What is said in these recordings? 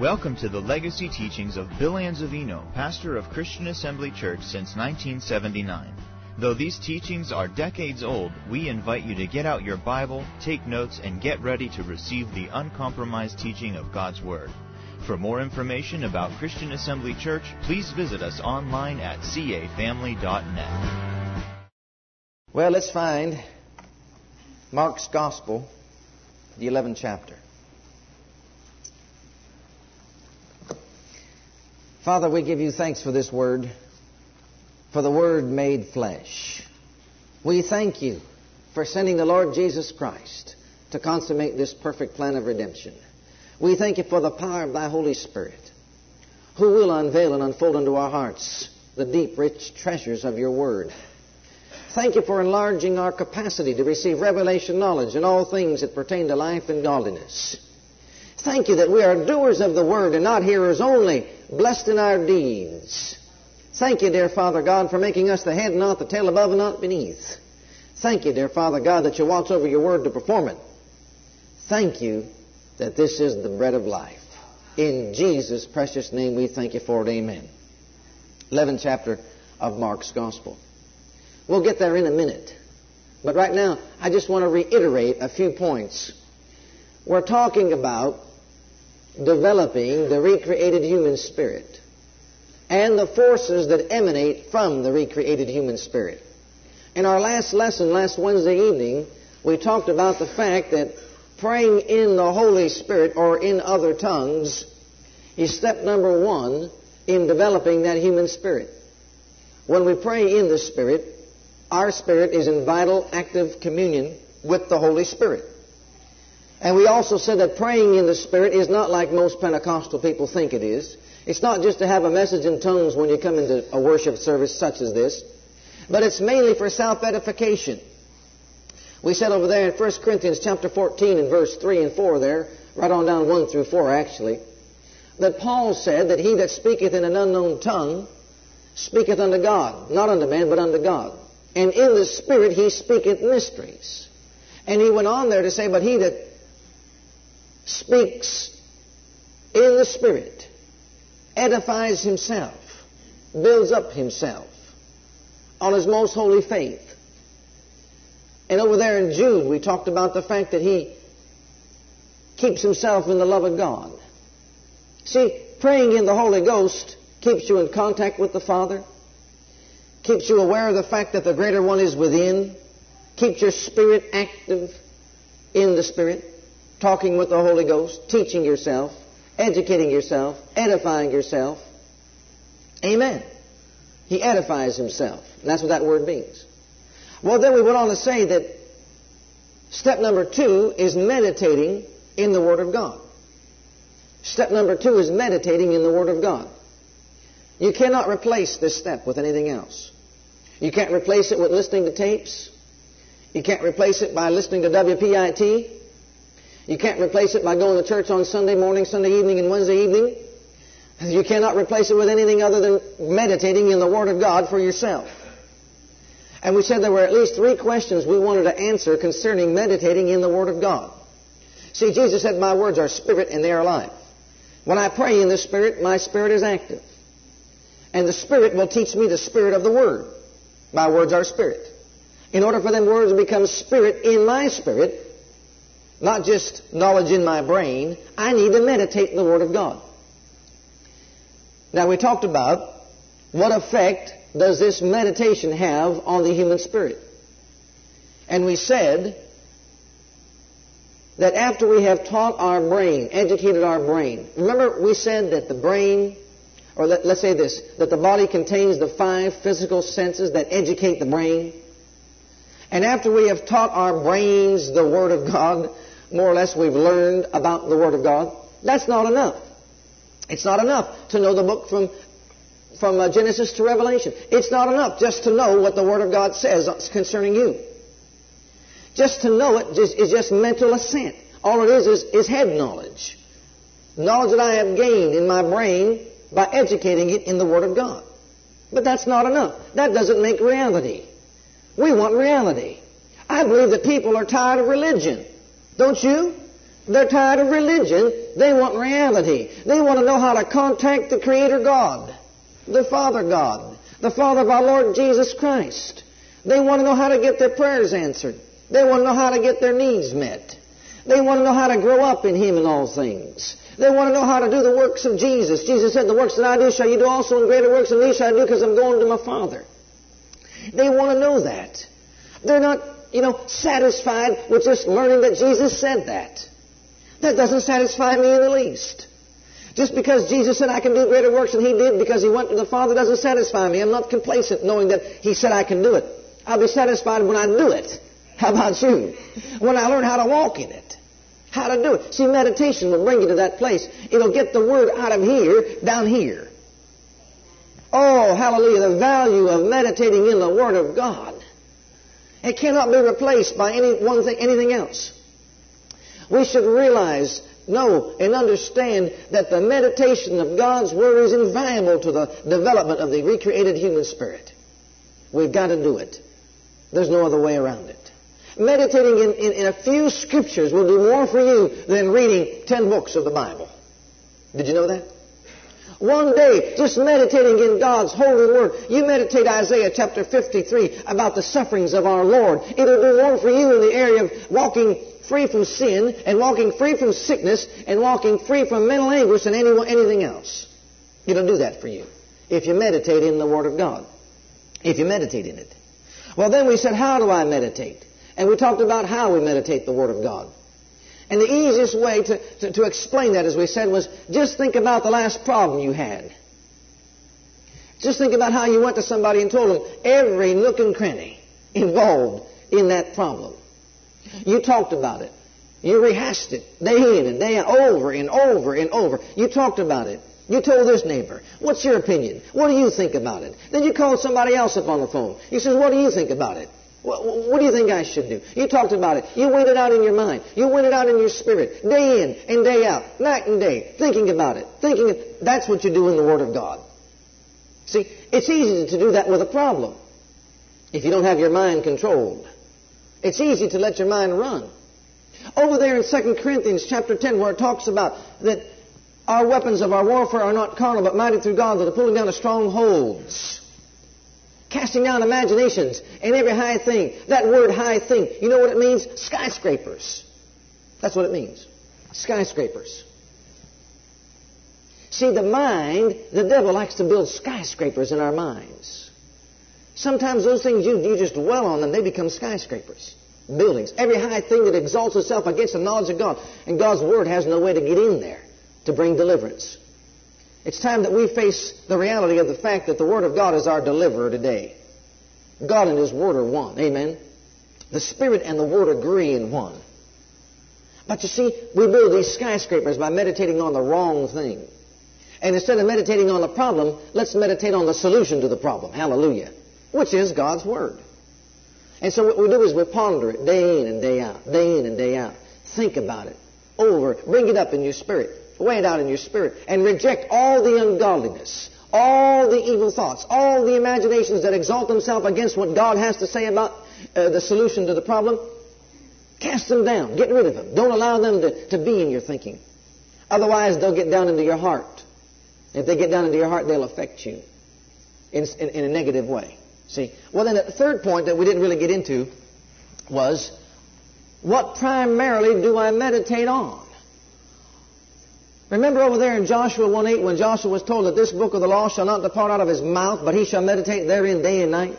Welcome to the legacy teachings of Bill Anzavino, pastor of Christian Assembly Church since 1979. Though these teachings are decades old, we invite you to get out your Bible, take notes, and get ready to receive the uncompromised teaching of God's Word. For more information about Christian Assembly Church, please visit us online at cafamily.net. Well, let's find Mark's Gospel, the 11th chapter. Father, we give you thanks for this word, for the word made flesh. We thank you for sending the Lord Jesus Christ to consummate this perfect plan of redemption. We thank you for the power of thy Holy Spirit, who will unveil and unfold unto our hearts the deep, rich treasures of your word. Thank you for enlarging our capacity to receive revelation knowledge in all things that pertain to life and godliness. Thank you that we are doers of the word and not hearers only, blessed in our deeds. Thank you, dear Father God, for making us the head, not the tail, above and not beneath. Thank you, dear Father God, that you watch over your word to perform it. Thank you that this is the bread of life. In Jesus' precious name we thank you for it. Amen. 11th chapter of Mark's Gospel. We'll get there in a minute. But right now, I just want to reiterate a few points. We're talking about developing the recreated human spirit and the forces that emanate from the recreated human spirit. In our last lesson, last Wednesday evening, we talked about the fact that praying in the Holy Spirit or in other tongues is step number one in developing that human spirit. When we pray in the Spirit, our spirit is in vital, active communion with the Holy Spirit. And we also said that praying in the Spirit is not like most Pentecostal people think it is. It's not just to have a message in tongues when you come into a worship service such as this, but it's mainly for self-edification. We said over there in 1 Corinthians chapter 14 and verse 3 and 4 there, right on down 1 through 4 actually, that Paul said that he that speaketh in an unknown tongue speaketh unto God, not unto man, but unto God. And in the Spirit he speaketh mysteries. And he went on there to say, but he that speaks in the Spirit edifies himself, builds up himself on his most holy faith. And over there in Jude, we talked about the fact that he keeps himself in the love of God. See, praying in the Holy Ghost keeps you in contact with the Father, keeps you aware of the fact that the greater one is within, keeps your spirit active in the Spirit, talking with the Holy Ghost, teaching yourself, educating yourself, edifying yourself. Amen. He edifies himself. That's what that word means. Well, then we went on to say that step number two is meditating in the Word of God. Step number two is meditating in the Word of God. You cannot replace this step with anything else. You can't replace it with listening to tapes. You can't replace it by listening to WPIT. You can't replace it by going to church on Sunday morning, Sunday evening, and Wednesday evening. You cannot replace it with anything other than meditating in the Word of God for yourself. And we said there were at least three questions we wanted to answer concerning meditating in the Word of God. See, Jesus said, My words are spirit and they are life. When I pray in the Spirit, my spirit is active. And the Spirit will teach me the spirit of the Word. My words are spirit. In order for them words to become spirit in my spirit, not just knowledge in my brain, I need to meditate the Word of God. Now we talked about what effect does this meditation have on the human spirit? And we said that after we have taught our brain, educated our brain, remember we said that the brain, or let, us say this, that the body contains the five physical senses that educate the brain. And after we have taught our brains the Word of God, more or less we've learned about the Word of God, that's not enough. It's not enough to know the book from from uh, Genesis to Revelation. It's not enough just to know what the Word of God says concerning you. Just to know it is, is just mental assent. All it is, is is head knowledge. Knowledge that I have gained in my brain by educating it in the Word of God. But that's not enough. That doesn't make reality. We want reality. I believe that people are tired of religion. Don't you? They're tired of religion. They want reality. They want to know how to contact the Creator God, the Father God, the Father of our Lord Jesus Christ. They want to know how to get their prayers answered. They want to know how to get their needs met. They want to know how to grow up in Him in all things. They want to know how to do the works of Jesus. Jesus said, The works that I do shall you do also, and greater works than these shall I do because I'm going to my Father. They want to know that. They're not, you know, satisfied with just learning that Jesus said that. That doesn't satisfy me in the least. Just because Jesus said I can do greater works than He did because He went to the Father doesn't satisfy me. I'm not complacent knowing that He said I can do it. I'll be satisfied when I do it. How about you? When I learn how to walk in it. How to do it. See, meditation will bring you to that place. It'll get the word out of here, down here. Oh, hallelujah, the value of meditating in the Word of God. It cannot be replaced by any one thing, anything else. We should realize, know, and understand that the meditation of God's Word is invaluable to the development of the recreated human spirit. We've got to do it. There's no other way around it. Meditating in, in, in, a few scriptures will do more for you than reading ten books of the Bible. Did you know that? One day, just meditating in God's holy word. You meditate Isaiah chapter 53 about the sufferings of our Lord. It'll do more for you in the area of walking free from sin and walking free from sickness and walking free from mental anguish than any, anything else. It'll do that for you if you meditate in the Word of God. If you meditate in it. Well, then we said, how do I meditate? And we talked about how we meditate the Word of God. And the easiest way to, to, to, explain that, as we said, was just think about the last problem you had. Just think about how you went to somebody and told them every nook and cranny involved in that problem. You talked about it. You rehashed it day in and day out, over and over and over. You talked about it. You told this neighbor, what's your opinion? What do you think about it? Then you called somebody else up on the phone. You says, what do you think about it? What, do you think I should do? You talked about it. You went it out in your mind. You went it out in your spirit, day in and day out, night and day, thinking about it. Thinking that's what you do in the Word of God. See, it's easy to do that with a problem if you don't have your mind controlled. It's easy to let your mind run. Over there in 2 Corinthians chapter 10 where it talks about that our weapons of our warfare are not carnal but mighty through God that are pulling down the strongholds casting down imaginations and every high thing. That word high thing, you know what it means? Skyscrapers. That's what it means. Skyscrapers. See, the mind, the devil likes to build skyscrapers in our minds. Sometimes those things you, you just dwell on them, they become skyscrapers. Buildings. Every high thing that exalts itself against the knowledge of God. And God's Word has no way to get in there to bring deliverance. It's time that we face the reality of the fact that the Word of God is our deliverer today. God and His Word are one. Amen. The Spirit and the Word agree in one. But you see, we build these skyscrapers by meditating on the wrong thing. And instead of meditating on the problem, let's meditate on the solution to the problem. Hallelujah. Which is God's Word. And so what we do is we ponder it day in and day out, day in and day out. Think about it over. Bring it up in your spirit weigh it out in your spirit, and reject all the ungodliness, all the evil thoughts, all the imaginations that exalt themselves against what God has to say about uh, the solution to the problem. Cast them down. Get rid of them. Don't allow them to, to be in your thinking. Otherwise, they'll get down into your heart. If they get down into your heart, they'll affect you in, in, in a negative way. See? Well, then the third point that we didn't really get into was what primarily do I meditate on? Remember over there in Joshua 1.8 when Joshua was told that this book of the law shall not depart out of his mouth, but he shall meditate therein day and night,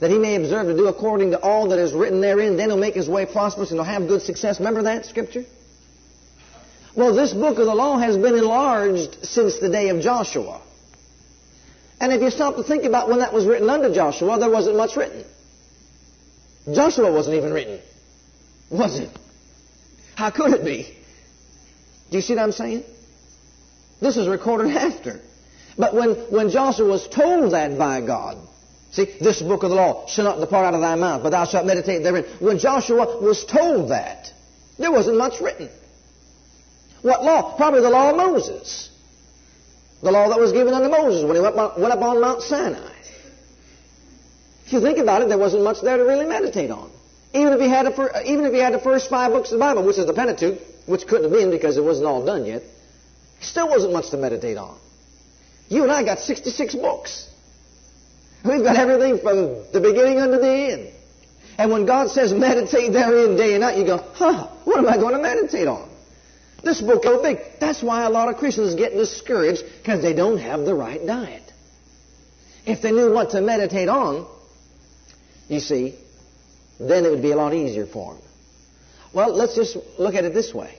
that he may observe to do according to all that is written therein, then he'll make his way prosperous and he'll have good success. Remember that scripture? Well, this book of the law has been enlarged since the day of Joshua. And if you stop to think about when that was written under Joshua, there wasn't much written. Joshua wasn't even written. Was it? How could it be? Do you see what I'm saying? This is recorded after. But when, when Joshua was told that by God, see, this book of the law shall not depart out of thy mouth, but thou shalt meditate therein. When Joshua was told that, there wasn't much written. What law? Probably the law of Moses. The law that was given unto Moses when he went, went up on Mount Sinai. If you think about it, there wasn't much there to really meditate on. Even if he had, a, even if he had the first five books of the Bible, which is the Pentateuch, which couldn't have been because it wasn't all done yet, still wasn't much to meditate on. You and I got 66 books. We've got everything from the beginning unto the end. And when God says meditate therein day and night, you go, huh, what am I going to meditate on? This book so big. That's why a lot of Christians get discouraged because they don't have the right diet. If they knew what to meditate on, you see, then it would be a lot easier for them. Well, let's just look at it this way.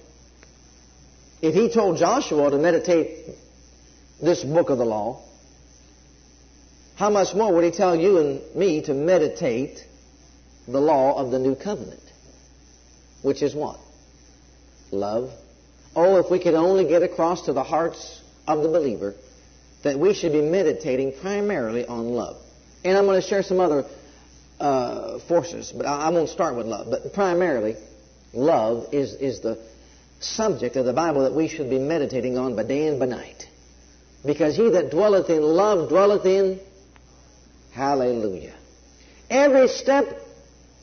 If he told Joshua to meditate this book of the law, how much more would he tell you and me to meditate the law of the new covenant? Which is what? Love. Oh, if we could only get across to the hearts of the believer that we should be meditating primarily on love. And I'm going to share some other uh, forces, but I, I won't start with love. But primarily, love is, is the subject of the Bible that we should be meditating on by day and by night. Because he that dwelleth in love dwelleth in hallelujah. Every step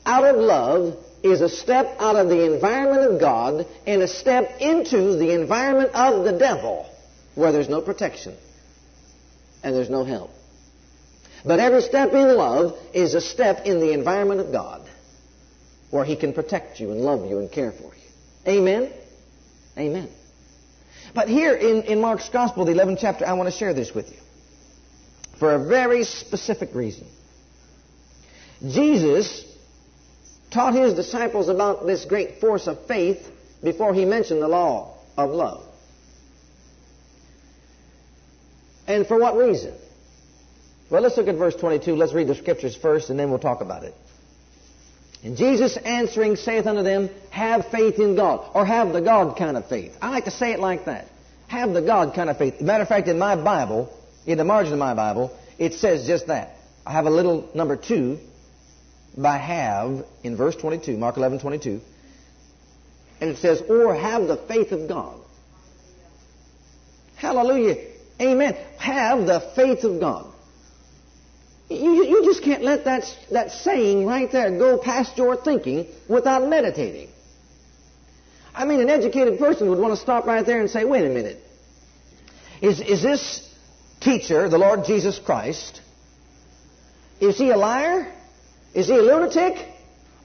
out of love is a step out of the environment of God and a step into the environment of the devil where there's no protection and there's no help. But every step in love is a step in the environment of God where He can protect you and love you and care for you. Amen? Amen. But here in, in Mark's Gospel, the 11th chapter, I want to share this with you for a very specific reason. Jesus taught his disciples about this great force of faith before he mentioned the law of love. And for what reason? Well, let's look at verse 22. Let's read the scriptures first and then we'll talk about it. And Jesus answering saith unto them, Have faith in God, or have the God kind of faith. I like to say it like that. Have the God kind of faith. Matter of fact, in my Bible, in the margin of my Bible, it says just that. I have a little number two by have in verse 22, Mark 11, 22. And it says, or have the faith of God. Hallelujah. Amen. Have the faith of God. You, you just can't let that, that saying right there go past your thinking without meditating. I mean, an educated person would want to stop right there and say, wait a minute. Is, is this teacher, the Lord Jesus Christ, is he a liar? Is he a lunatic?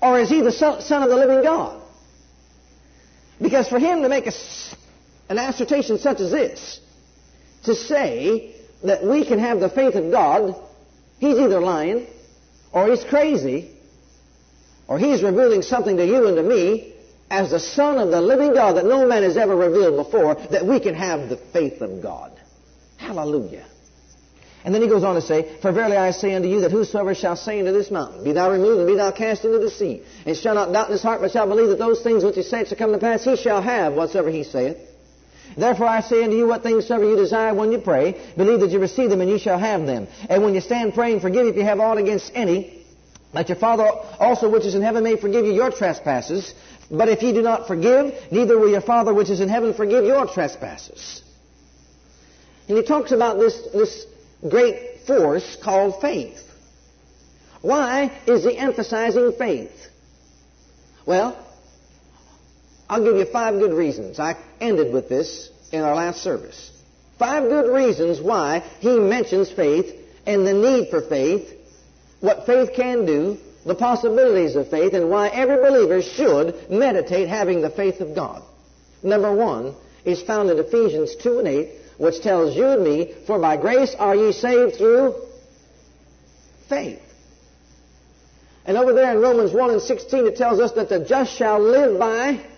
Or is he the son of the living God? Because for him to make a, an assertion such as this, to say that we can have the faith of God, he's either lying, or he's crazy, or he's revealing something to you and to me as the Son of the living God that no man has ever revealed before, that we can have the faith of God. Hallelujah. And then he goes on to say, For verily I say unto you that whosoever shall say unto this mountain, Be thou removed and be thou cast into the sea, and shall not doubt in his heart, but shall believe that those things which he saith shall come to pass, he shall have whatsoever he saith. Therefore I say unto you, what things soever you desire when you pray, believe that you receive them, and you shall have them. And when you stand praying, forgive if you have aught against any, that your Father also which is in heaven may forgive you your trespasses. But if ye do not forgive, neither will your Father which is in heaven forgive your trespasses. And he talks about this, this great force called faith. Why is he emphasizing faith? Well, I'll give you five good reasons. I ended with this in our last service. Five good reasons why he mentions faith and the need for faith, what faith can do, the possibilities of faith, and why every believer should meditate having the faith of God. Number one is found in Ephesians 2 and 8, which tells you and me, For by grace are ye saved through faith. And over there in Romans 1 and 16, it tells us that the just shall live by.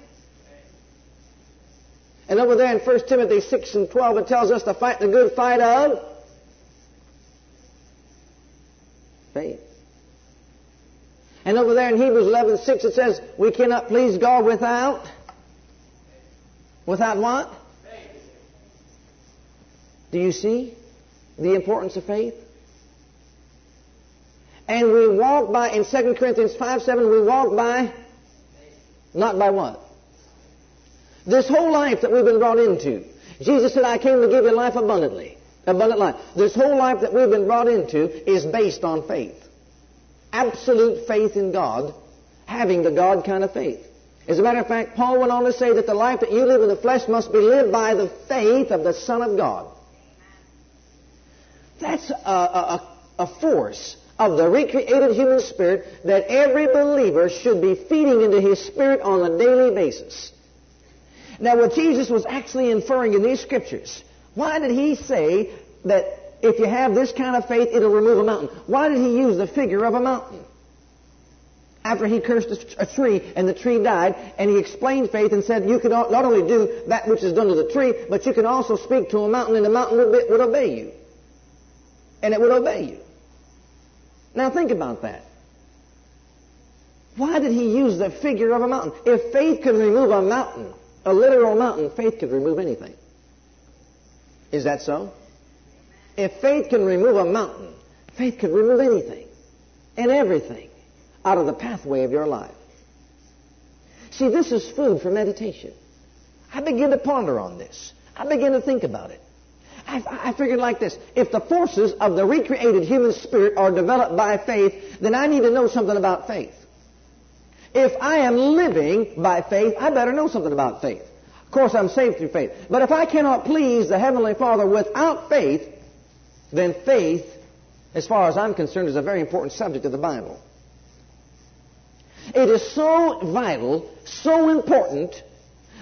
And over there in 1 Timothy 6 and 12, it tells us to fight the good fight of faith. And over there in Hebrews 11 6, it says, We cannot please God without. Without what? Faith. Do you see the importance of faith? And we walk by, in 2 Corinthians 5 7, we walk by, not by what? This whole life that we've been brought into. Jesus said, I came to give you life abundantly. Abundant life. This whole life that we've been brought into is based on faith. Absolute faith in God, having the God kind of faith. As a matter of fact, Paul went on to say that the life that you live in the flesh must be lived by the faith of the Son of God. That's a, a, a force of the recreated human spirit that every believer should be feeding into his spirit on a daily basis. Now, what Jesus was actually inferring in these scriptures, why did he say that if you have this kind of faith, it'll remove a mountain? Why did he use the figure of a mountain? After he cursed a tree and the tree died, and he explained faith and said, You can not only do that which is done to the tree, but you can also speak to a mountain, and the mountain would, obey you. And it would obey you. Now think about that. Why did he use the figure of a mountain? If faith could remove a mountain, a literal mountain, faith could remove anything. Is that so? If faith can remove a mountain, faith can remove anything and everything out of the pathway of your life. See, this is food for meditation. I begin to ponder on this. I begin to think about it. I, I figured like this. If the forces of the recreated human spirit are developed by faith, then I need to know something about faith. If I am living by faith, I better know something about faith. Of course, I'm saved through faith. But if I cannot please the Heavenly Father without faith, then faith, as far as I'm concerned, is a very important subject of the Bible. It is so vital, so important,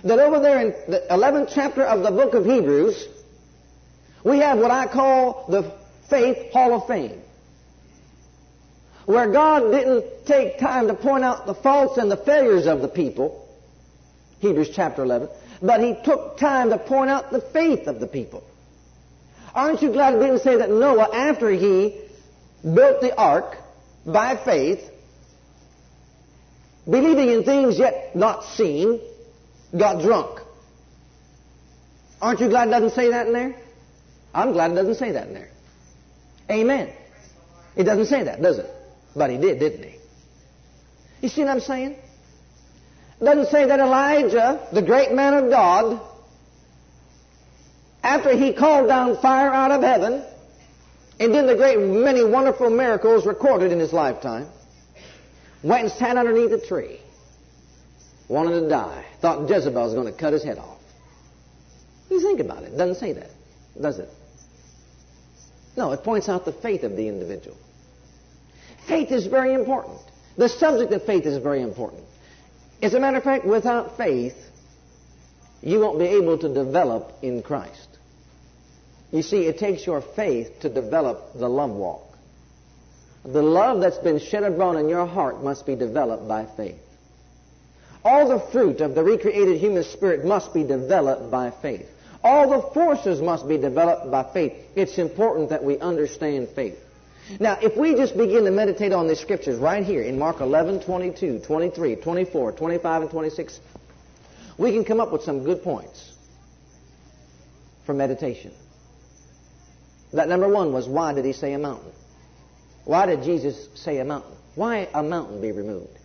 that over there in the 11th chapter of the book of Hebrews, we have what I call the Faith Hall of Fame. Where God didn't take time to point out the faults and the failures of the people, Hebrews chapter 11, but He took time to point out the faith of the people. Aren't you glad He didn't say that Noah, after he built the ark by faith, believing in things yet not seen, got drunk? Aren't you glad it doesn't say that in there? I'm glad it doesn't say that in there. Amen. It doesn't say that, does it? But he did, didn't he? You see what I'm saying? It doesn't say that Elijah, the great man of God, after he called down fire out of heaven and did the great many wonderful miracles recorded in his lifetime, went and sat underneath a tree, wanted to die, thought Jezebel was going to cut his head off. You think about it. It doesn't say that, does it? No, it points out the faith of the individual. Faith is very important. The subject of faith is very important. As a matter of fact, without faith, you won't be able to develop in Christ. You see, it takes your faith to develop the love walk. The love that's been shed abroad in your heart must be developed by faith. All the fruit of the recreated human spirit must be developed by faith. All the forces must be developed by faith. It's important that we understand faith. Now, if we just begin to meditate on these scriptures right here in Mark 11, 22, 23, 24, 25, and 26, we can come up with some good points for meditation. That number one was why did he say a mountain? Why did Jesus say a mountain? Why a mountain be removed?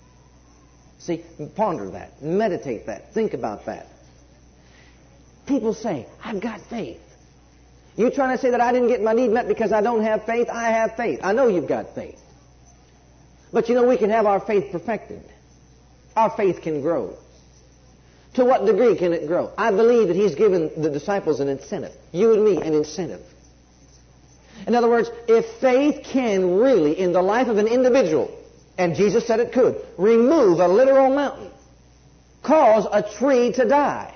See, ponder that, meditate that, think about that. People say, I've got faith. You trying to say that I didn't get my need met because I don't have faith? I have faith. I know you've got faith. But you know, we can have our faith perfected. Our faith can grow. To what degree can it grow? I believe that He's given the disciples an incentive. You and me, an incentive. In other words, if faith can really, in the life of an individual, and Jesus said it could, remove a literal mountain, cause a tree to die,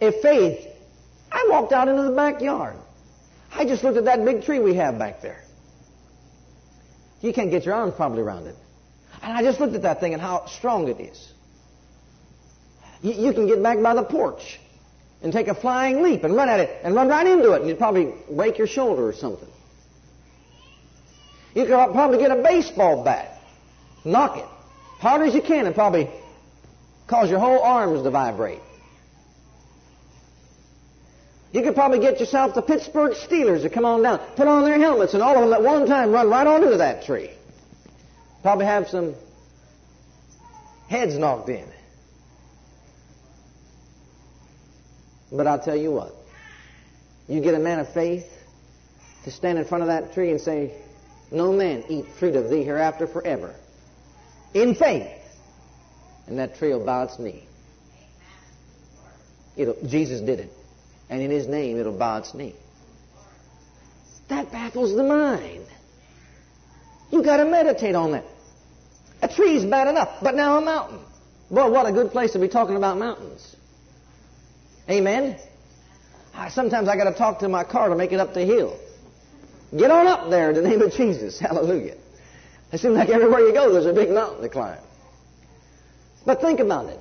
if faith, I walked out into the backyard. I just looked at that big tree we have back there. You can't get your arms probably around it. And I just looked at that thing and how strong it is. You, you can get back by the porch and take a flying leap and run at it and run right into it and you'd probably break your shoulder or something. You could probably get a baseball bat, knock it hard as you can and probably cause your whole arms to vibrate. You could probably get yourself the Pittsburgh Steelers to come on down, put on their helmets, and all of them at one time run right onto that tree. Probably have some heads knocked in. But I'll tell you what. You get a man of faith to stand in front of that tree and say, No man eat fruit of thee hereafter forever. In faith. and that tree will bow its knee. It'll, Jesus did it. And in His name, it'll bow its knee. That baffles the mind. You've got to meditate on that. A tree's bad enough, but now a mountain. Well, what a good place to be talking about mountains. Amen? Sometimes I got to talk to my car to make it up the hill. Get on up there in the name of Jesus. Hallelujah. It seems like everywhere you go, there's a big mountain to climb. But think about it.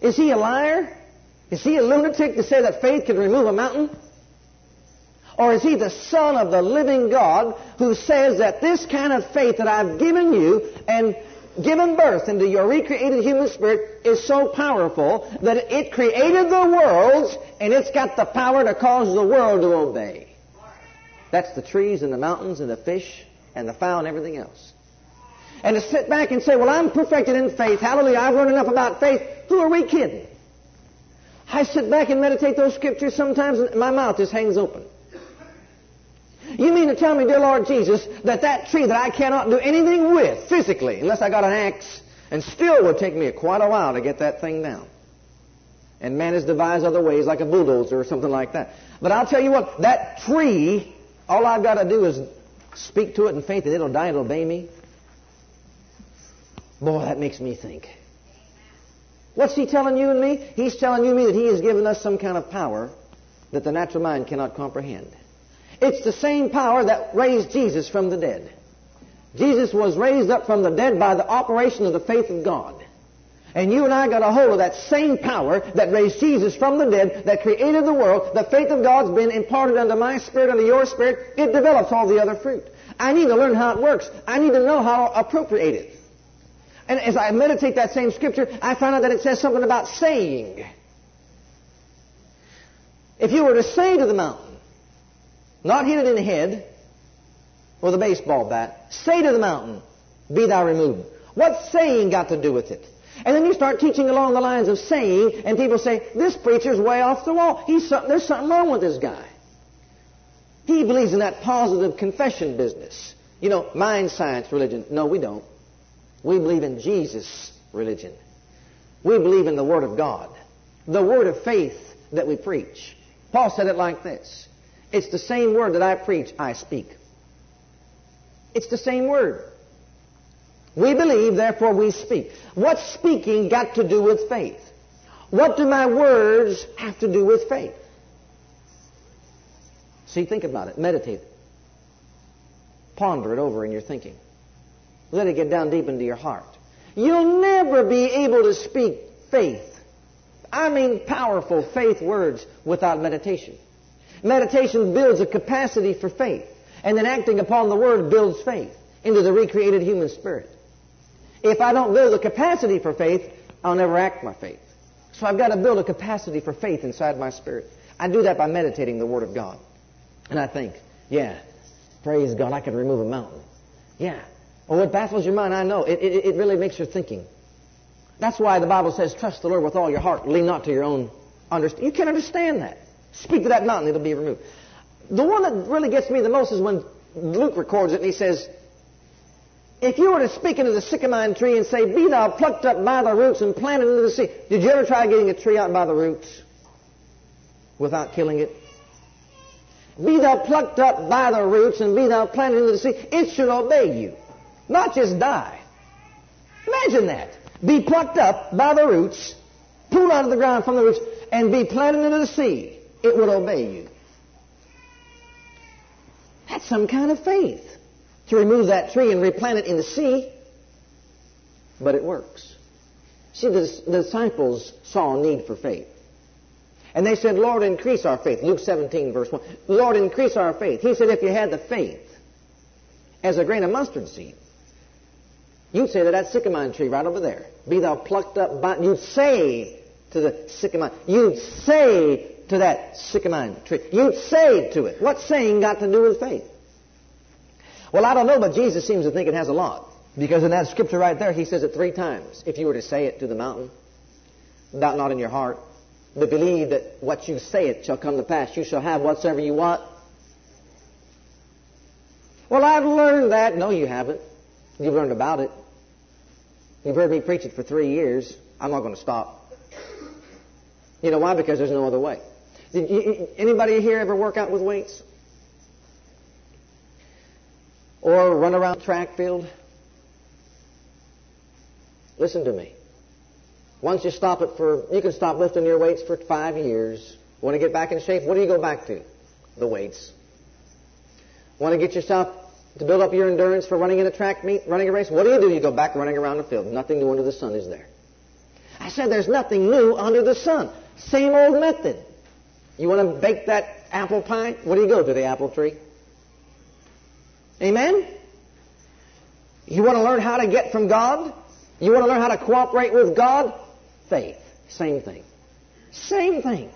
Is he a liar? Is he a lunatic to say that faith can remove a mountain? Or is he the Son of the living God who says that this kind of faith that I've given you and given birth into your recreated human spirit is so powerful that it created the worlds and it's got the power to cause the world to obey? That's the trees and the mountains and the fish and the fowl and everything else. And to sit back and say, well, I'm perfected in faith. Hallelujah. I've learned enough about faith. Who are we kidding? I sit back and meditate those scriptures sometimes and my mouth just hangs open. You mean to tell me, dear Lord Jesus, that that tree that I cannot do anything with physically, unless I got an axe, and still would take me quite a while to get that thing down. And man has devised other ways, like a bulldozer or something like that. But I'll tell you what, that tree, all I've got to do is speak to it in faith, and it'll die, it'll obey me. Boy, that makes me think. What's he telling you and me? He's telling you and me that he has given us some kind of power that the natural mind cannot comprehend. It's the same power that raised Jesus from the dead. Jesus was raised up from the dead by the operation of the faith of God. And you and I got a hold of that same power that raised Jesus from the dead, that created the world. The faith of God's been imparted unto my spirit, unto your spirit. It develops all the other fruit. I need to learn how it works. I need to know how to appropriate it. And as I meditate that same scripture, I find out that it says something about saying. If you were to say to the mountain, not hit it in the head with a baseball bat, say to the mountain, be thou removed. What's saying got to do with it? And then you start teaching along the lines of saying, and people say, this preacher's way off the wall. He's something, there's something wrong with this guy. He believes in that positive confession business. You know, mind science religion. No, we don't. We believe in Jesus' religion. We believe in the Word of God. The Word of faith that we preach. Paul said it like this. It's the same Word that I preach, I speak. It's the same Word. We believe, therefore we speak. What's speaking got to do with faith? What do my words have to do with faith? See, think about it. Meditate. Ponder it over in your thinking. Let it get down deep into your heart. You'll never be able to speak faith. I mean powerful faith words without meditation. Meditation builds a capacity for faith. And then acting upon the word builds faith into the recreated human spirit. If I don't build a capacity for faith, I'll never act my faith. So I've got to build a capacity for faith inside my spirit. I do that by meditating the Word of God. And I think, yeah, praise God, I could remove a mountain. Yeah, Oh, it baffles your mind, I know. It, it, it really makes your thinking. That's why the Bible says, trust the Lord with all your heart, lean not to your own understanding. You can understand that. Speak to that mountain, it'll be removed. The one that really gets me the most is when Luke records it and he says, if you were to speak into the sycamore tree and say, Be thou plucked up by the roots and planted into the sea, did you ever try getting a tree out by the roots without killing it? Be thou plucked up by the roots and be thou planted into the sea, it should obey you. Not just die. Imagine that. Be plucked up by the roots, pulled out of the ground from the roots, and be planted into the sea. It would obey you. That's some kind of faith to remove that tree and replant it in the sea. But it works. See, the, disciples saw a need for faith. And they said, Lord, increase our faith. Luke 17, verse 1. Lord, increase our faith. He said, if you had the faith as a grain of mustard seed, You'd say to that sycamore tree right over there, be thou plucked up by, you'd say to the sycamore, you'd say to that sycamore tree, you'd say to it. What saying got to do with faith? Well, I don't know, but Jesus seems to think it has a lot. Because in that scripture right there, he says it three times. If you were to say it to the mountain, doubt not in your heart, but believe that what you say it shall come to pass. You shall have whatsoever you want. Well, I've learned that. No, you haven't. You've learned about it. You've heard me preach it for three years. I'm not going to stop. You know why? Because there's no other way. Did you, anybody here ever work out with weights? Or run around track field? Listen to me. Once you stop it for, you can stop lifting your weights for five years. Want to get back in shape? What do you go back to? The weights. Want to get yourself to build up your endurance for running in a track meet, running a race? What do you do? You go back running around the field. Nothing new under the sun is there. I said there's nothing new under the sun. Same old method. You want to bake that apple pie? What do you go to the apple tree? Amen? You want to learn how to get from God? You want to learn how to cooperate with God? Faith. Same thing. Same thing.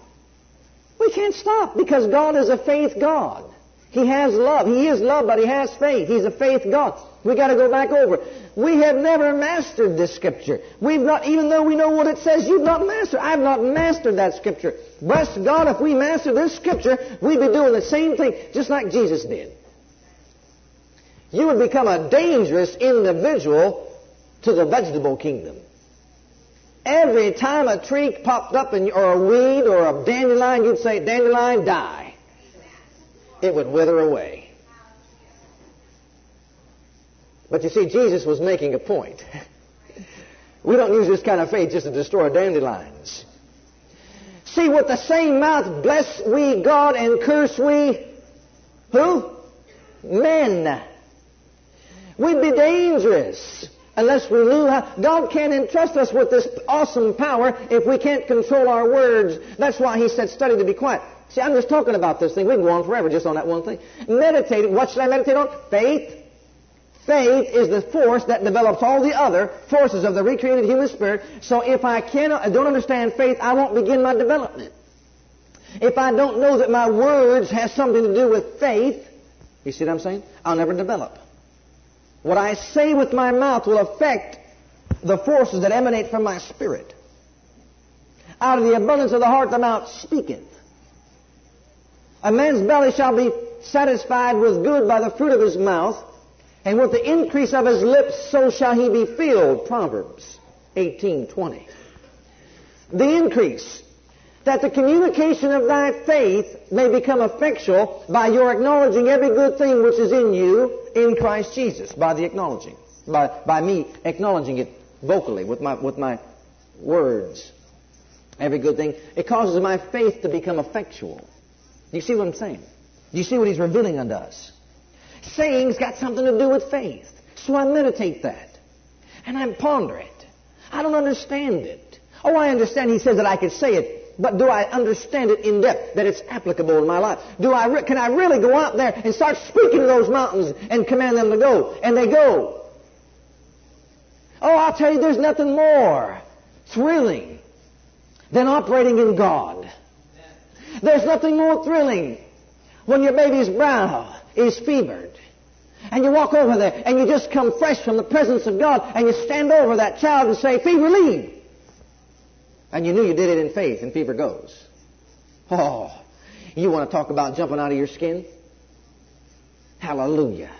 We can't stop because God is a faith God. He has love. He is love, but He has faith. He's a faith God. We got to go back over. We have never mastered this scripture. We've not, even though we know what it says, you've not mastered. I've not mastered that scripture. Bless God, if we master this scripture, we'd be doing the same thing, just like Jesus did. You would become a dangerous individual to the vegetable kingdom. Every time a tree popped up in, or a weed or a dandelion, you'd say, dandelion, die. It would wither away. But you see, Jesus was making a point. We don't use this kind of faith just to destroy dandelions. See, with the same mouth bless we God and curse we who? Men. We'd be dangerous unless we knew how. God can't entrust us with this awesome power if we can't control our words. That's why He said, study to be quiet. See, I'm just talking about this thing. We can go on forever just on that one thing. Meditate. What should I meditate on? Faith. Faith is the force that develops all the other forces of the recreated human spirit. So if I cannot, I don't understand faith, I won't begin my development. If I don't know that my words has something to do with faith, you see what I'm saying? I'll never develop. What I say with my mouth will affect the forces that emanate from my spirit. Out of the abundance of the heart the mouth speaketh. A man's belly shall be satisfied with good by the fruit of his mouth, and with the increase of his lips so shall he be filled. Proverbs 18:20. The increase that the communication of thy faith may become effectual by your acknowledging every good thing which is in you in Christ Jesus, by the acknowledging, by, by me acknowledging it vocally with my, with my words. Every good thing. It causes my faith to become effectual. You see what I'm saying? Do you see what he's revealing unto us? Saying's got something to do with faith. So I meditate that. And I ponder it. I don't understand it. Oh, I understand he says that I could say it but do I understand it in depth that it's applicable in my life? Do I re- can I really go out there and start speaking to those mountains and command them to go? And they go. Oh, I'll tell you, there's nothing more thrilling than operating in God. There's nothing more thrilling when your baby's brow is fevered. And you walk over there and you just come fresh from the presence of God and you stand over that child and say, fever leave. And you knew you did it in faith, and fever goes. Oh, you want to talk about jumping out of your skin? Hallelujah.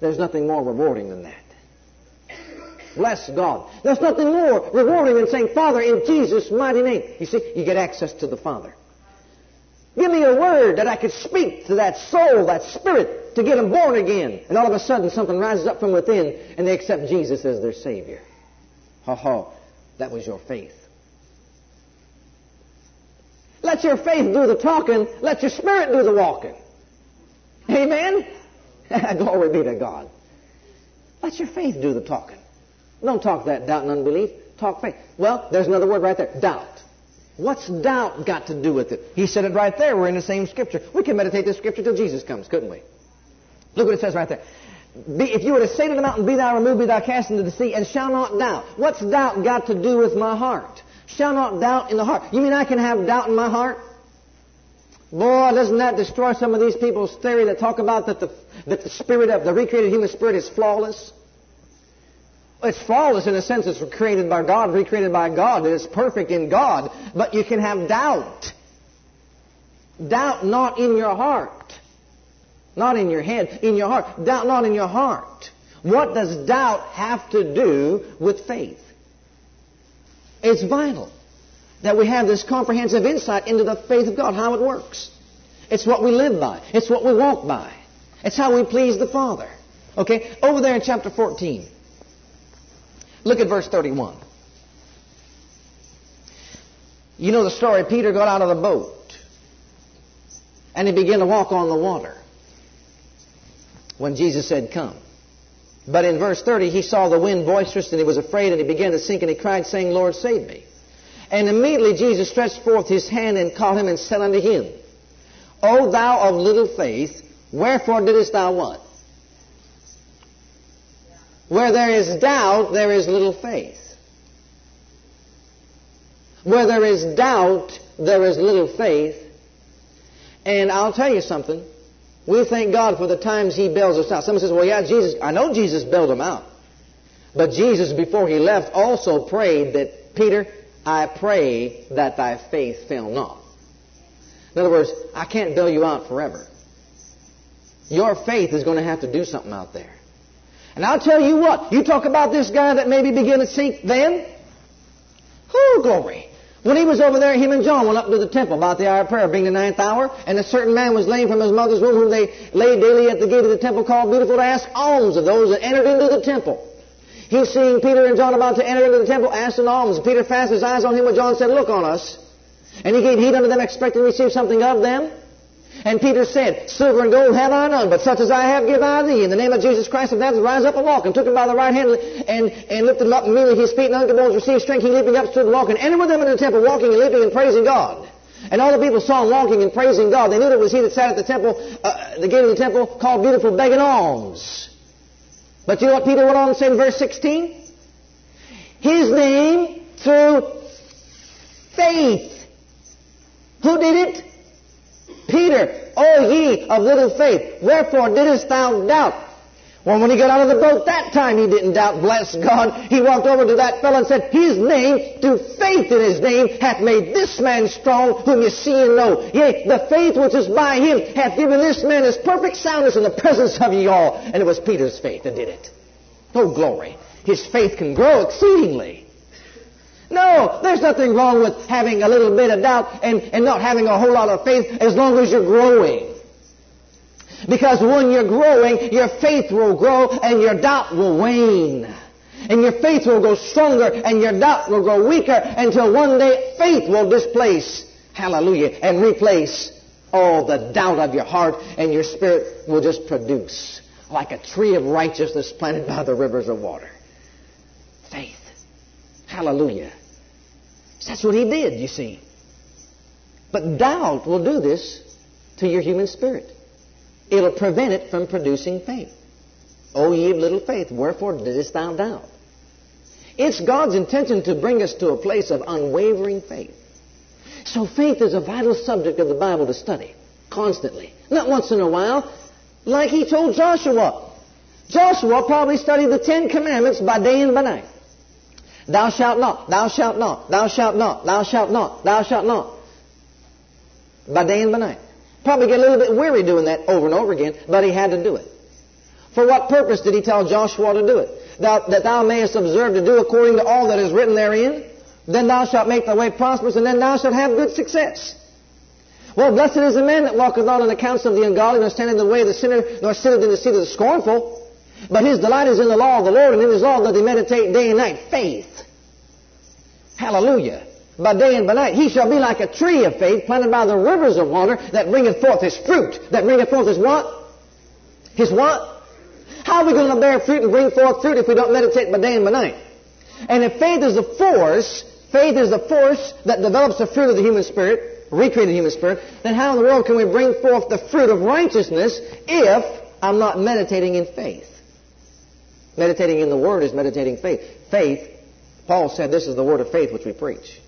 There's nothing more rewarding than that. Bless God. There's nothing more rewarding than saying, Father, in Jesus' mighty name. You see, you get access to the Father. Give me a word that I could speak to that soul, that spirit, to get them born again. And all of a sudden, something rises up from within, and they accept Jesus as their Savior. Ha ha. That was your faith. Let your faith do the talking. Let your spirit do the walking. Amen? Glory be to God. Let your faith do the talking. Don't talk that doubt and unbelief. Talk faith. Well, there's another word right there. Doubt. What's doubt got to do with it? He said it right there. We're in the same scripture. We can meditate this scripture till Jesus comes, couldn't we? Look what it says right there. Be, if you were to say to the mountain, Be thou removed, be thou cast into the sea, and shall not doubt. What's doubt got to do with my heart? Shall not doubt in the heart. You mean I can have doubt in my heart? Boy, doesn't that destroy some of these people's theory that talk about that the, that the spirit of the recreated human spirit is flawless? It's flawless in the sense it's created by God, recreated by God, it is perfect in God, but you can have doubt. Doubt not in your heart. Not in your head, in your heart. Doubt not in your heart. What does doubt have to do with faith? It's vital that we have this comprehensive insight into the faith of God, how it works. It's what we live by. It's what we walk by. It's how we please the Father. Okay? Over there in chapter 14. Look at verse 31. You know the story. Peter got out of the boat and he began to walk on the water when Jesus said, Come. But in verse 30, he saw the wind boisterous and he was afraid and he began to sink and he cried, saying, Lord, save me. And immediately Jesus stretched forth his hand and caught him and said unto him, O thou of little faith, wherefore didst thou what? Where there is doubt, there is little faith. Where there is doubt, there is little faith. And I'll tell you something. We thank God for the times He bails us out. Someone says, well, yeah, Jesus, I know Jesus bailed them out. But Jesus, before He left, also prayed that, Peter, I pray that thy faith fail not. In other words, I can't bail you out forever. Your faith is going to have to do something out there. And I'll tell you what, you talk about this guy that maybe began to sink then. Oh, glory. When he was over there, him and John went up to the temple about the hour of prayer, being the ninth hour, and a certain man was lame from his mother's womb, whom they laid daily at the gate of the temple called Beautiful to ask alms of those that entered into the temple. He, seeing Peter and John about to enter into the temple, asked an alms. Peter fastened his eyes on him, but John said, Look on us. And he gave heed unto them, expecting to receive something of them. And Peter said, Silver and gold have I none, but such as I have give I thee. In the name of Jesus Christ of Nazareth, rise up and walk. And took him by the right hand and, and lifted him up, immediately his feet and ankle bones received strength. He leaping up, stood and walking, entered with them into the temple, walking and leaping and praising God. And all the people saw him walking and praising God. They knew that it was he that sat at the temple, uh, the gate of the temple, called Beautiful, begging alms. But you know what Peter went on to say in verse 16? His name through faith. Who did it? Peter, O ye of little faith, wherefore didst thou doubt? Well, when he got out of the boat that time, he didn't doubt, bless God. He walked over to that fellow and said, His name, through faith in his name, hath made this man strong, whom you see and know. Yea, the faith which is by him hath given this man his perfect soundness in the presence of ye all. And it was Peter's faith that did it. Oh, glory. His faith can grow exceedingly. No, there's nothing wrong with having a little bit of doubt and, and not having a whole lot of faith as long as you're growing. Because when you're growing, your faith will grow and your doubt will wane. And your faith will grow stronger and your doubt will grow weaker until one day faith will displace, hallelujah, and replace all the doubt of your heart and your spirit will just produce like a tree of righteousness planted by the rivers of water. Faith. Hallelujah. That's what he did, you see. But doubt will do this to your human spirit. It'll prevent it from producing faith. O ye of little faith, wherefore didst thou doubt? It's God's intention to bring us to a place of unwavering faith. So faith is a vital subject of the Bible to study constantly. Not once in a while, like he told Joshua. Joshua probably studied the Ten Commandments by day and by night. Thou shalt not, thou shalt not, thou shalt not, thou shalt not, thou shalt not. By day and by night. Probably get a little bit weary doing that over and over again, but he had to do it. For what purpose did he tell Joshua to do it? Thou, that thou mayest observe to do according to all that is written therein. Then thou shalt make thy way prosperous, and then thou shalt have good success. Well, blessed is the man that walketh not in the counsel of the ungodly, nor standeth in the way of the sinner, nor sitteth in the seat of the scornful. But his delight is in the law of the Lord, and in his law doth he meditate day and night. Faith. Hallelujah. By day and by night. He shall be like a tree of faith planted by the rivers of water that bringeth forth his fruit. That bringeth forth his what? His what? How are we going to bear fruit and bring forth fruit if we don't meditate by day and by night? And if faith is the force, faith is the force that develops the fruit of the human spirit, recreated human spirit, then how in the world can we bring forth the fruit of righteousness if I'm not meditating in faith? Meditating in the Word is meditating faith. Faith Paul said this is the word of faith which we preach.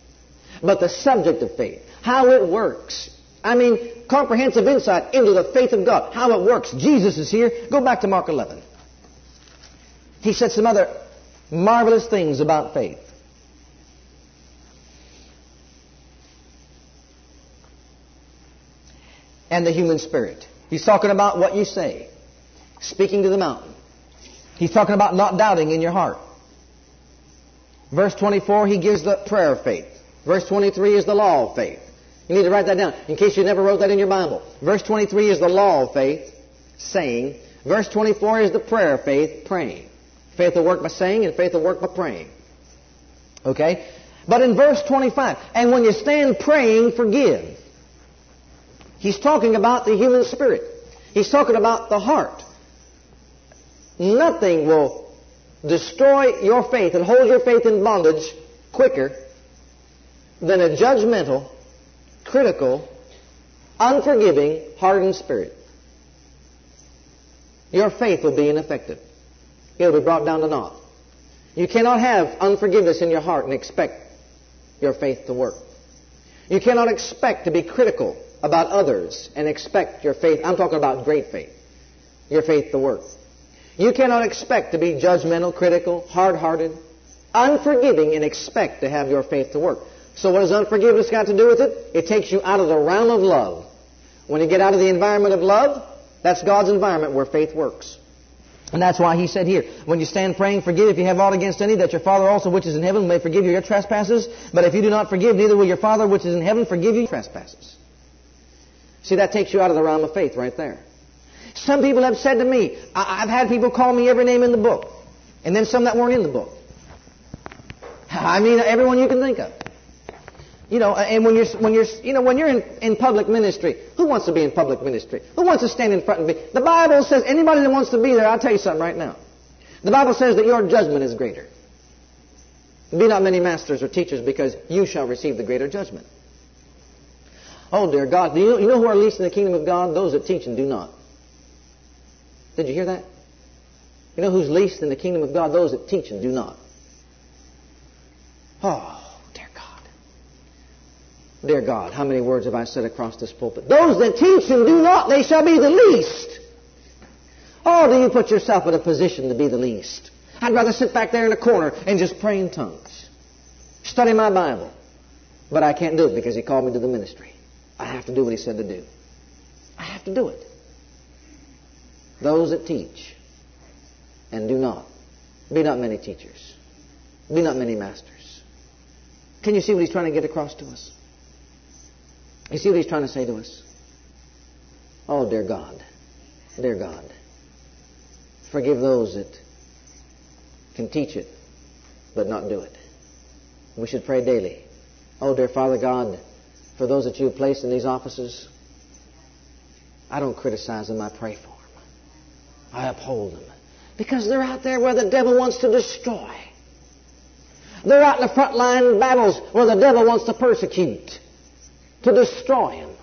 But the subject of faith, how it works. I mean, comprehensive insight into the faith of God, how it works. Jesus is here. Go back to Mark 11. He said some other marvelous things about faith. And the human spirit. He's talking about what you say. Speaking to the mountain. He's talking about not doubting in your heart. Verse 24, he gives the prayer of faith. Verse 23 is the law of faith. You need to write that down in case you never wrote that in your Bible. Verse 23 is the law of faith, saying. Verse 24 is the prayer of faith, praying. Faith will work by saying and faith will work by praying. Okay? But in verse 25, and when you stand praying, forgive. He's talking about the human spirit. He's talking about the heart. Nothing will destroy your faith and hold your faith in bondage quicker than a judgmental, critical, unforgiving, hardened spirit. Your faith will be ineffective. It'll be brought down to naught. You cannot have unforgiveness in your heart and expect your faith to work. You cannot expect to be critical about others and expect your faith, I'm talking about great faith, your faith to work. You cannot expect to be judgmental, critical, hard-hearted, unforgiving, and expect to have your faith to work. So what has unforgiveness got to do with it? It takes you out of the realm of love. When you get out of the environment of love, that's God's environment where faith works. And that's why he said here, when you stand praying, forgive if you have aught against any, that your Father also which is in heaven may forgive you your trespasses. But if you do not forgive, neither will your Father which is in heaven forgive you your trespasses. See, that takes you out of the realm of faith right there. Some people have said to me, I- have had people call me every name in the book, and then some that weren't in the book. I mean, everyone you can think of. You know, and when you're, when you're, you know, when you're in, in public ministry, who wants to be in public ministry? Who wants to stand in front and be? The Bible says anybody that wants to be there, I'll tell you something right now. The Bible says that your judgment is greater. Be not many masters or teachers because you shall receive the greater judgment. Oh, dear God. Do you, you know who are least in the kingdom of God? Those that teach and do not. Did you hear that? You know who's least in the kingdom of God? Those that teach and do not. Oh, dear God. Dear God, how many words have I said across this pulpit? Those that teach and do not, they shall be the least. Oh, do you put yourself in a position to be the least? I'd rather sit back there in a corner and just pray in tongues. Study my Bible. But I can't do it because he called me to the ministry. I have to do what he said to do. I have to do it. Those that teach and do not. Be not many teachers. Be not many masters. Can you see what he's trying to get across to us? You see what he's trying to say to us? Oh, dear God. Dear God. Forgive those that can teach it, but not do it. We should pray daily. Oh, dear Father God, for those that you have placed in these offices, I don't criticize them, I pray for them. I uphold them. Because they're out there where the devil wants to destroy. They're out in the front line battles where the devil wants to persecute, to destroy them,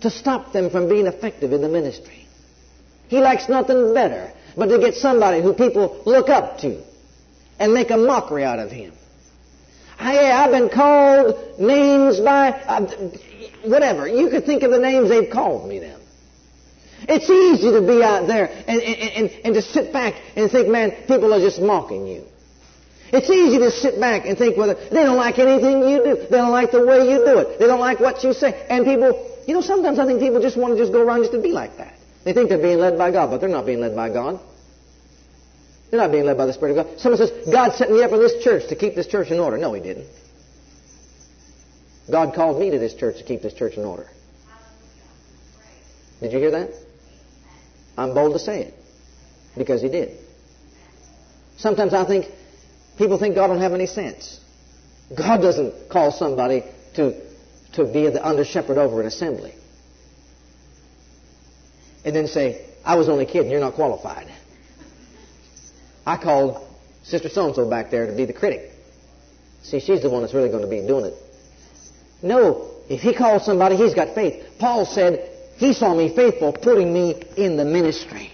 to stop them from being effective in the ministry. He likes nothing better but to get somebody who people look up to and make a mockery out of him. Hey, I've been called names by uh, whatever. You could think of the names they've called me them. It's easy to be out there and, and, and, and to sit back and think, man, people are just mocking you. It's easy to sit back and think whether they don't like anything you do. They don't like the way you do it. They don't like what you say. And people, you know, sometimes I think people just want to just go around just to be like that. They think they're being led by God, but they're not being led by God. They're not being led by the Spirit of God. Someone says, God set me up for this church to keep this church in order. No, He didn't. God called me to this church to keep this church in order. Did you hear that? I'm bold to say it. Because He did. Sometimes I think people think God don't have any sense. God doesn't call somebody to, to be the under shepherd over an assembly. And then say, I was only kidding, you're not qualified. I called Sister So and so back there to be the critic. See, she's the one that's really going to be doing it. No, if he calls somebody, he's got faith. Paul said, He saw me faithful, putting me in the ministry.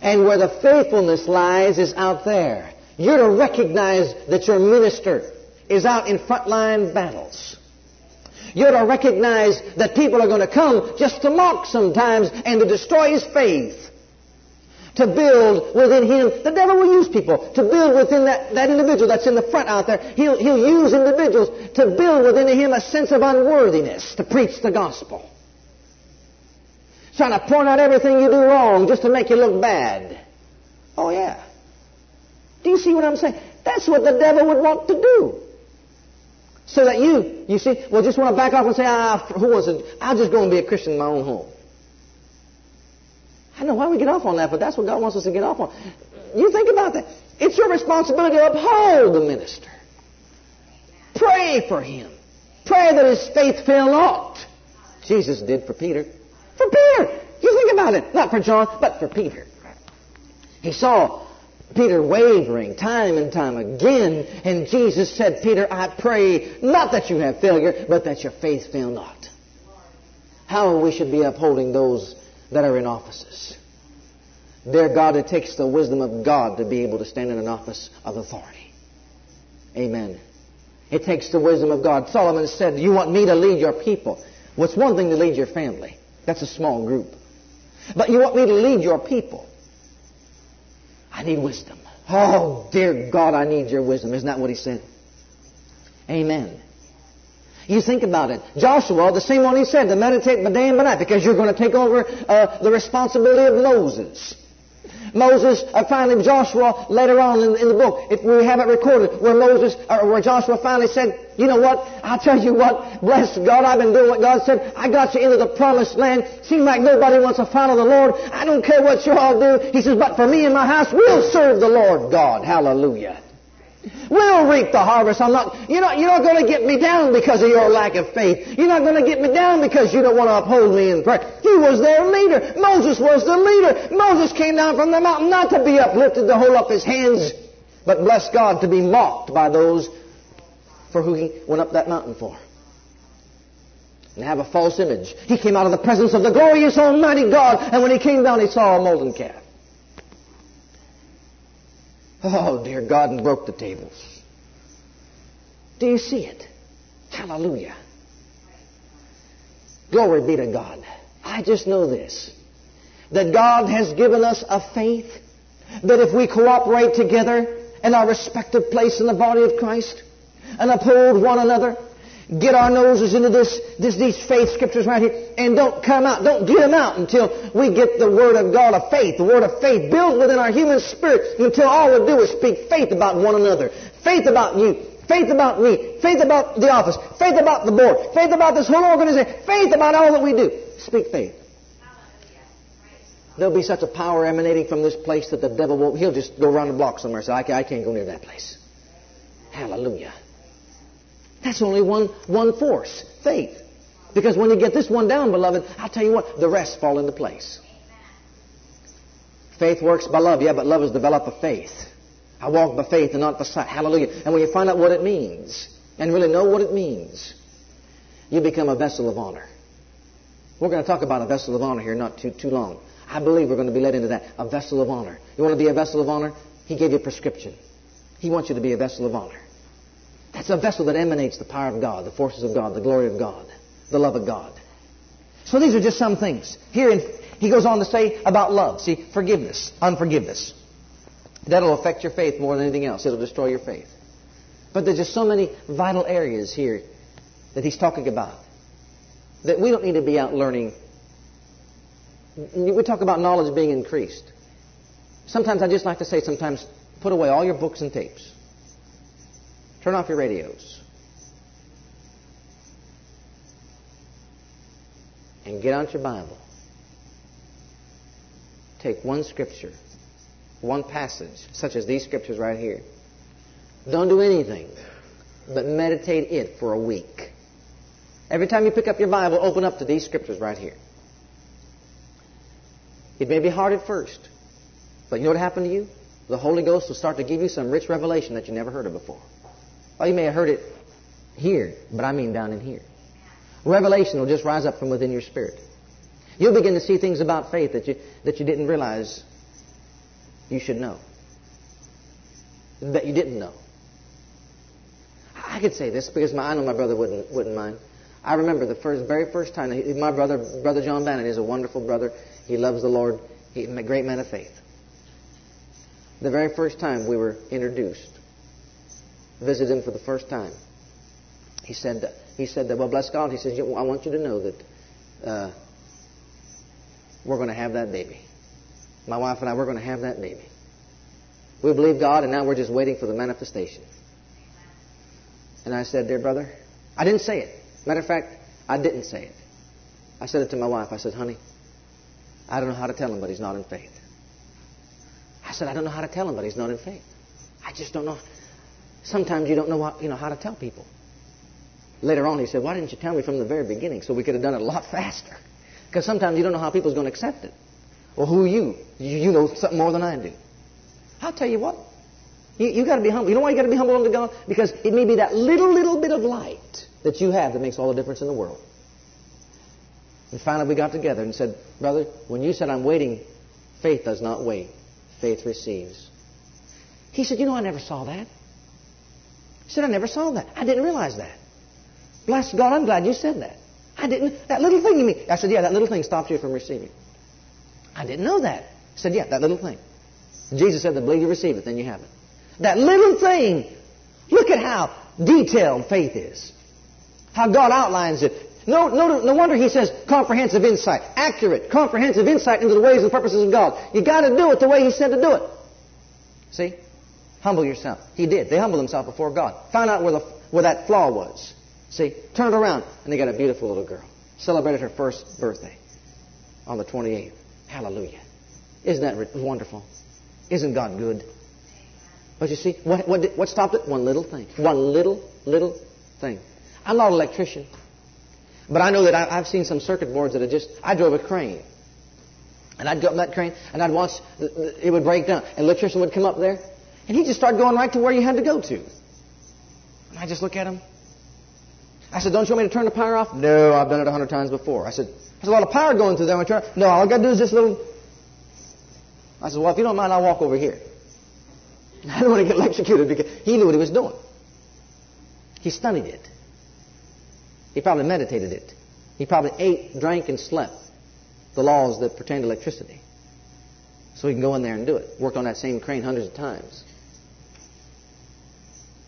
And where the faithfulness lies is out there. You're to recognize that your minister is out in frontline battles. You're to recognize that people are going to come just to mock sometimes and to destroy his faith to build within him. The devil will use people to build within that, that individual that's in the front out there. He'll, he'll use individuals to build within him a sense of unworthiness to preach the gospel. Trying to point out everything you do wrong just to make you look bad. Oh, yeah. Do you see what I'm saying? That's what the devil would want to do. So that you, you see, will just want to back off and say, ah, who wants to, I'll just go and be a Christian in my own home. I know why we get off on that, but that's what God wants us to get off on. You think about that. It's your responsibility to uphold the minister. Pray for him. Pray that his faith fail not. Jesus did for Peter. For Peter. You think about it. Not for John, but for Peter. He saw Peter wavering time and time again, and Jesus said, Peter, I pray not that you have failure, but that your faith fail not. How we should be upholding those that are in offices. Dear God, it takes the wisdom of God to be able to stand in an office of authority. Amen. It takes the wisdom of God. Solomon said, You want me to lead your people. Well, one thing to lead your family. That's a small group. But you want me to lead your people. I need wisdom. Oh, dear God, I need your wisdom. Isn't that what he said? Amen. You think about it. Joshua, the same one he said, to meditate by day and by night because you're going to take over uh, the responsibility of Moses. Moses, uh, finally Joshua, later on in, in, the book, if we have it recorded, where Moses, or where Joshua finally said, you know what, I'll tell you what, bless God, I've been doing what God said, I got you into the promised land, seems like nobody wants to follow the Lord, I don't care what you all do, he says, but for me and my house, we'll serve the Lord God, hallelujah. We'll reap the harvest. I'm not, you're not, you're not going to get me down because of your lack of faith. You're not going to get me down because you don't want to uphold me in prayer. He was their leader. Moses was the leader. Moses came down from the mountain not to be uplifted to hold up his hands, but bless God to be mocked by those for who he went up that mountain for. And have a false image. He came out of the presence of the glorious Almighty God, and when he came down, he saw a molten calf. Oh, dear God, and broke the tables. Do you see it? Hallelujah. Glory be to God. I just know this that God has given us a faith that if we cooperate together in our respective place in the body of Christ and uphold one another, get our noses into this, this, these faith scriptures right here, and don't come out, don't get them out until we get the Word of God of faith, the Word of faith built within our human spirit until all we do is speak faith about one another, faith about you, faith about me, faith about the office, faith about the board, faith about this whole organization, faith about all that we do. Speak faith. There'll be such a power emanating from this place that the devil won't, he'll just go around the block somewhere and say, I can't go near that place. Hallelujah. That's only one, one force, faith. Because when you get this one down, beloved, I'll tell you what, the rest fall into place. Faith works by love, yeah, but love is developed by faith. I walk by faith and not by sight. Hallelujah. And when you find out what it means, and really know what it means, you become a vessel of honor. We're going to talk about a vessel of honor here not too, too long. I believe we're going to be led into that. A vessel of honor. You want to be a vessel of honor? He gave you a prescription. He wants you to be a vessel of honor. That's a vessel that emanates the power of God, the forces of God, the glory of God, the love of God. So these are just some things. Here in, he goes on to say about love. See, forgiveness, unforgiveness. That'll affect your faith more than anything else. It'll destroy your faith. But there's just so many vital areas here that he's talking about that we don't need to be out learning. We talk about knowledge being increased. Sometimes I just like to say, sometimes put away all your books and tapes. Turn off your radios. And get out your Bible. Take one scripture, one passage, such as these scriptures right here. Don't do anything but meditate it for a week. Every time you pick up your Bible, open up to these scriptures right here. It may be hard at first, but you know what happened to you? The Holy Ghost will start to give you some rich revelation that you never heard of before. Oh, you may have heard it here, but I mean down in here. Revelation will just rise up from within your spirit. You'll begin to see things about faith that you, that you didn't realize you should know. That you didn't know. I could say this because my, I know my brother wouldn't, wouldn't mind. I remember the first, very first time, my brother, brother John Bannon is a wonderful brother. He loves the Lord. He's a great man of faith. The very first time we were introduced, visited him for the first time. He said, he said that, well, bless God. He says, I want you to know that uh, we're going to have that baby. My wife and I, we're going to have that baby. We believe God, and now we're just waiting for the manifestation. And I said, Dear brother, I didn't say it. Matter of fact, I didn't say it. I said it to my wife. I said, Honey, I don't know how to tell him, but he's not in faith. I said, I don't know how to tell him, but he's not in faith. I just don't know. Sometimes you don't know what, you know how to tell people. Later on, he said, Why didn't you tell me from the very beginning so we could have done it a lot faster? Because sometimes you don't know how people's going to accept it. Well, who are you? you? You know something more than I do. I'll tell you what. You, you got to be humble. You know why you got to be humble unto God? Because it may be that little, little bit of light that you have that makes all the difference in the world. And finally, we got together and said, Brother, when you said I'm waiting, faith does not wait. Faith receives. He said, You know, I never saw that. He said, I never saw that. I didn't realize that. Bless God, I'm glad you said that. I didn't. That little thing you mean? I said, Yeah, that little thing stops you from receiving. I didn't know that. He said, Yeah, that little thing. Jesus said, "The believe you receive it, then you have it." That little thing. Look at how detailed faith is. How God outlines it. No, no, no wonder he says comprehensive insight. Accurate, comprehensive insight into the ways and purposes of God. You got to do it the way he said to do it. See? Humble yourself. He did. They humbled themselves before God. Found out where, the, where that flaw was. See? Turned around, and they got a beautiful little girl. Celebrated her first birthday on the 28th. Hallelujah. Isn't that wonderful? Isn't God good? But you see, what, what, what stopped it? One little thing. One little, little thing. I'm not an electrician. But I know that I, have seen some circuit boards that are just, I drove a crane. And I'd go up that crane and I'd watch, it would break down. And electrician would come up there and he'd just started going right to where you had to go to. And I just look at him. I said, don't you want me to turn the power off? No, I've done it a hundred times before. I said, there's a lot of power going through there. Turn. No, all I got to do is this little. I said, well, if you don't mind, I'll walk over here. I don't want to get electrocuted because he knew what he was doing. He studied it. He probably meditated it. He probably ate, drank, and slept the laws that pertain to electricity. So he can go in there and do it. Worked on that same crane hundreds of times.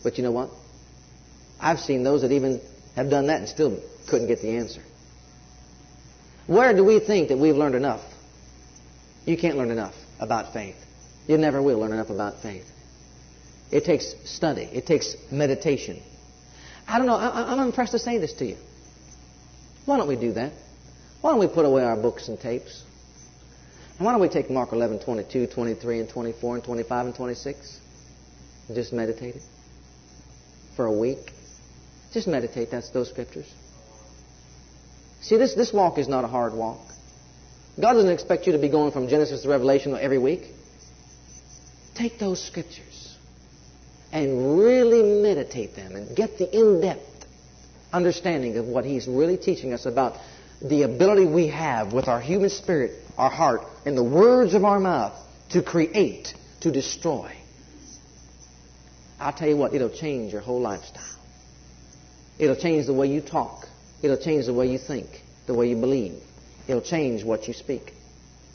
But you know what? I've seen those that even have done that and still couldn't get the answer. Where do we think that we've learned enough? You can't learn enough about faith. You never will learn enough about faith. It takes study. It takes meditation. I don't know. I, am impressed to say this to you. Why don't we do that? Why don't we put away our books and tapes? And why don't we take Mark 11, 22, 23, and 24, and 25, and 26? And just meditate it for a week. Just meditate that's those scriptures. See, this, this walk is not a hard walk. God doesn't expect you to be going from Genesis to Revelation every week. Take those scriptures and really meditate them and get the in depth understanding of what He's really teaching us about the ability we have with our human spirit, our heart, and the words of our mouth to create, to destroy. I'll tell you what, it'll change your whole lifestyle. It'll change the way you talk. It'll change the way you think, the way you believe. It'll change what you speak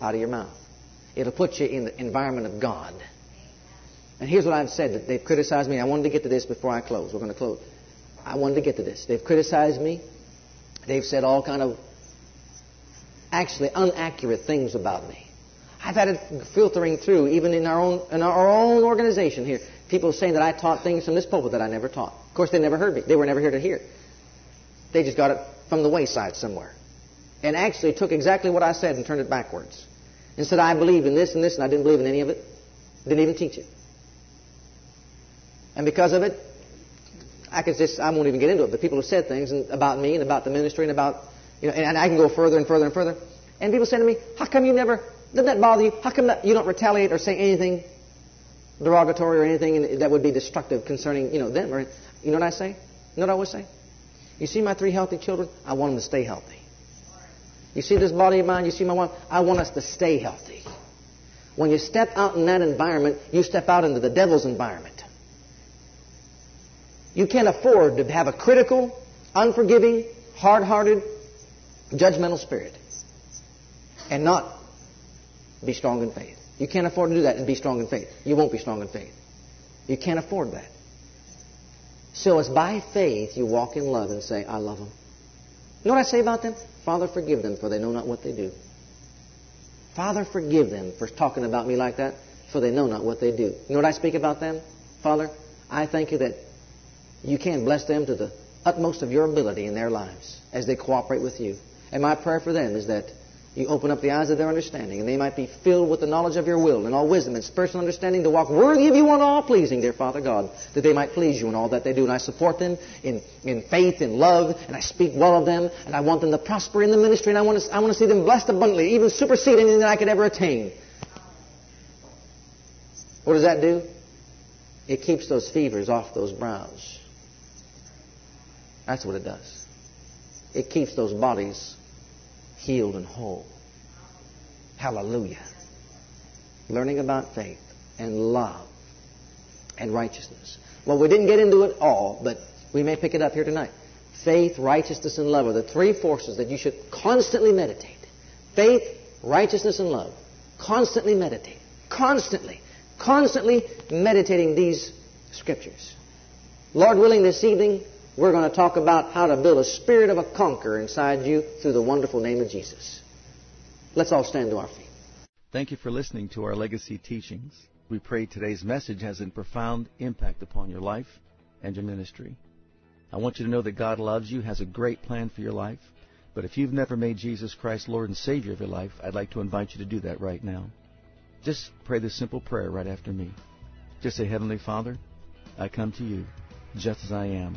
out of your mouth. It'll put you in the environment of God. And here's what I've said that they've criticized me. I wanted to get to this before I close. We're going to close. I wanted to get to this. They've criticized me. They've said all kind of actually inaccurate things about me. I've had it filtering through, even in our own in our own organization here. People saying that I taught things from this pulpit that I never taught. Of course, they never heard me. They were never here to hear. They just got it from the wayside somewhere, and actually took exactly what I said and turned it backwards, and said I believed in this and this, and I didn't believe in any of it. Didn't even teach it. And because of it, I could just I won't even get into it. But people have said things about me and about the ministry and about you know, and I can go further and further and further. And people say to me, "How come you never? Doesn't that bother you? How come that you don't retaliate or say anything derogatory or anything that would be destructive concerning you know them?" Or you know what I say? You know what I always say? You see my three healthy children? I want them to stay healthy. You see this body of mine? You see my wife? I want us to stay healthy. When you step out in that environment, you step out into the devil's environment. You can't afford to have a critical, unforgiving, hard hearted, judgmental spirit and not be strong in faith. You can't afford to do that and be strong in faith. You won't be strong in faith. You can't afford that. So it's by faith you walk in love and say, I love them. You know what I say about them? Father, forgive them, for they know not what they do. Father, forgive them for talking about me like that, for they know not what they do. You know what I speak about them? Father, I thank you that you can bless them to the utmost of your ability in their lives as they cooperate with you. And my prayer for them is that you open up the eyes of their understanding, and they might be filled with the knowledge of your will and all wisdom and spiritual understanding to walk worthy of you and all pleasing, dear Father God, that they might please you in all that they do. And I support them in, in faith, in love, and I speak well of them, and I want them to prosper in the ministry, and I want to, I want to see them blessed abundantly, even supersede anything that I could ever attain. What does that do? It keeps those fevers off those brows. That's what it does. It keeps those bodies healed and whole. Hallelujah. Learning about faith and love and righteousness. Well, we didn't get into it all, but we may pick it up here tonight. Faith, righteousness, and love are the three forces that you should constantly meditate. Faith, righteousness, and love. Constantly meditate. Constantly. Constantly meditating these scriptures. Lord willing, this evening, we're going to talk about how to build a spirit of a conqueror inside you through the wonderful name of Jesus. Let's all stand to our feet. Thank you for listening to our legacy teachings. We pray today's message has a profound impact upon your life and your ministry. I want you to know that God loves you, has a great plan for your life. But if you've never made Jesus Christ Lord and Savior of your life, I'd like to invite you to do that right now. Just pray this simple prayer right after me. Just say, Heavenly Father, I come to you just as I am.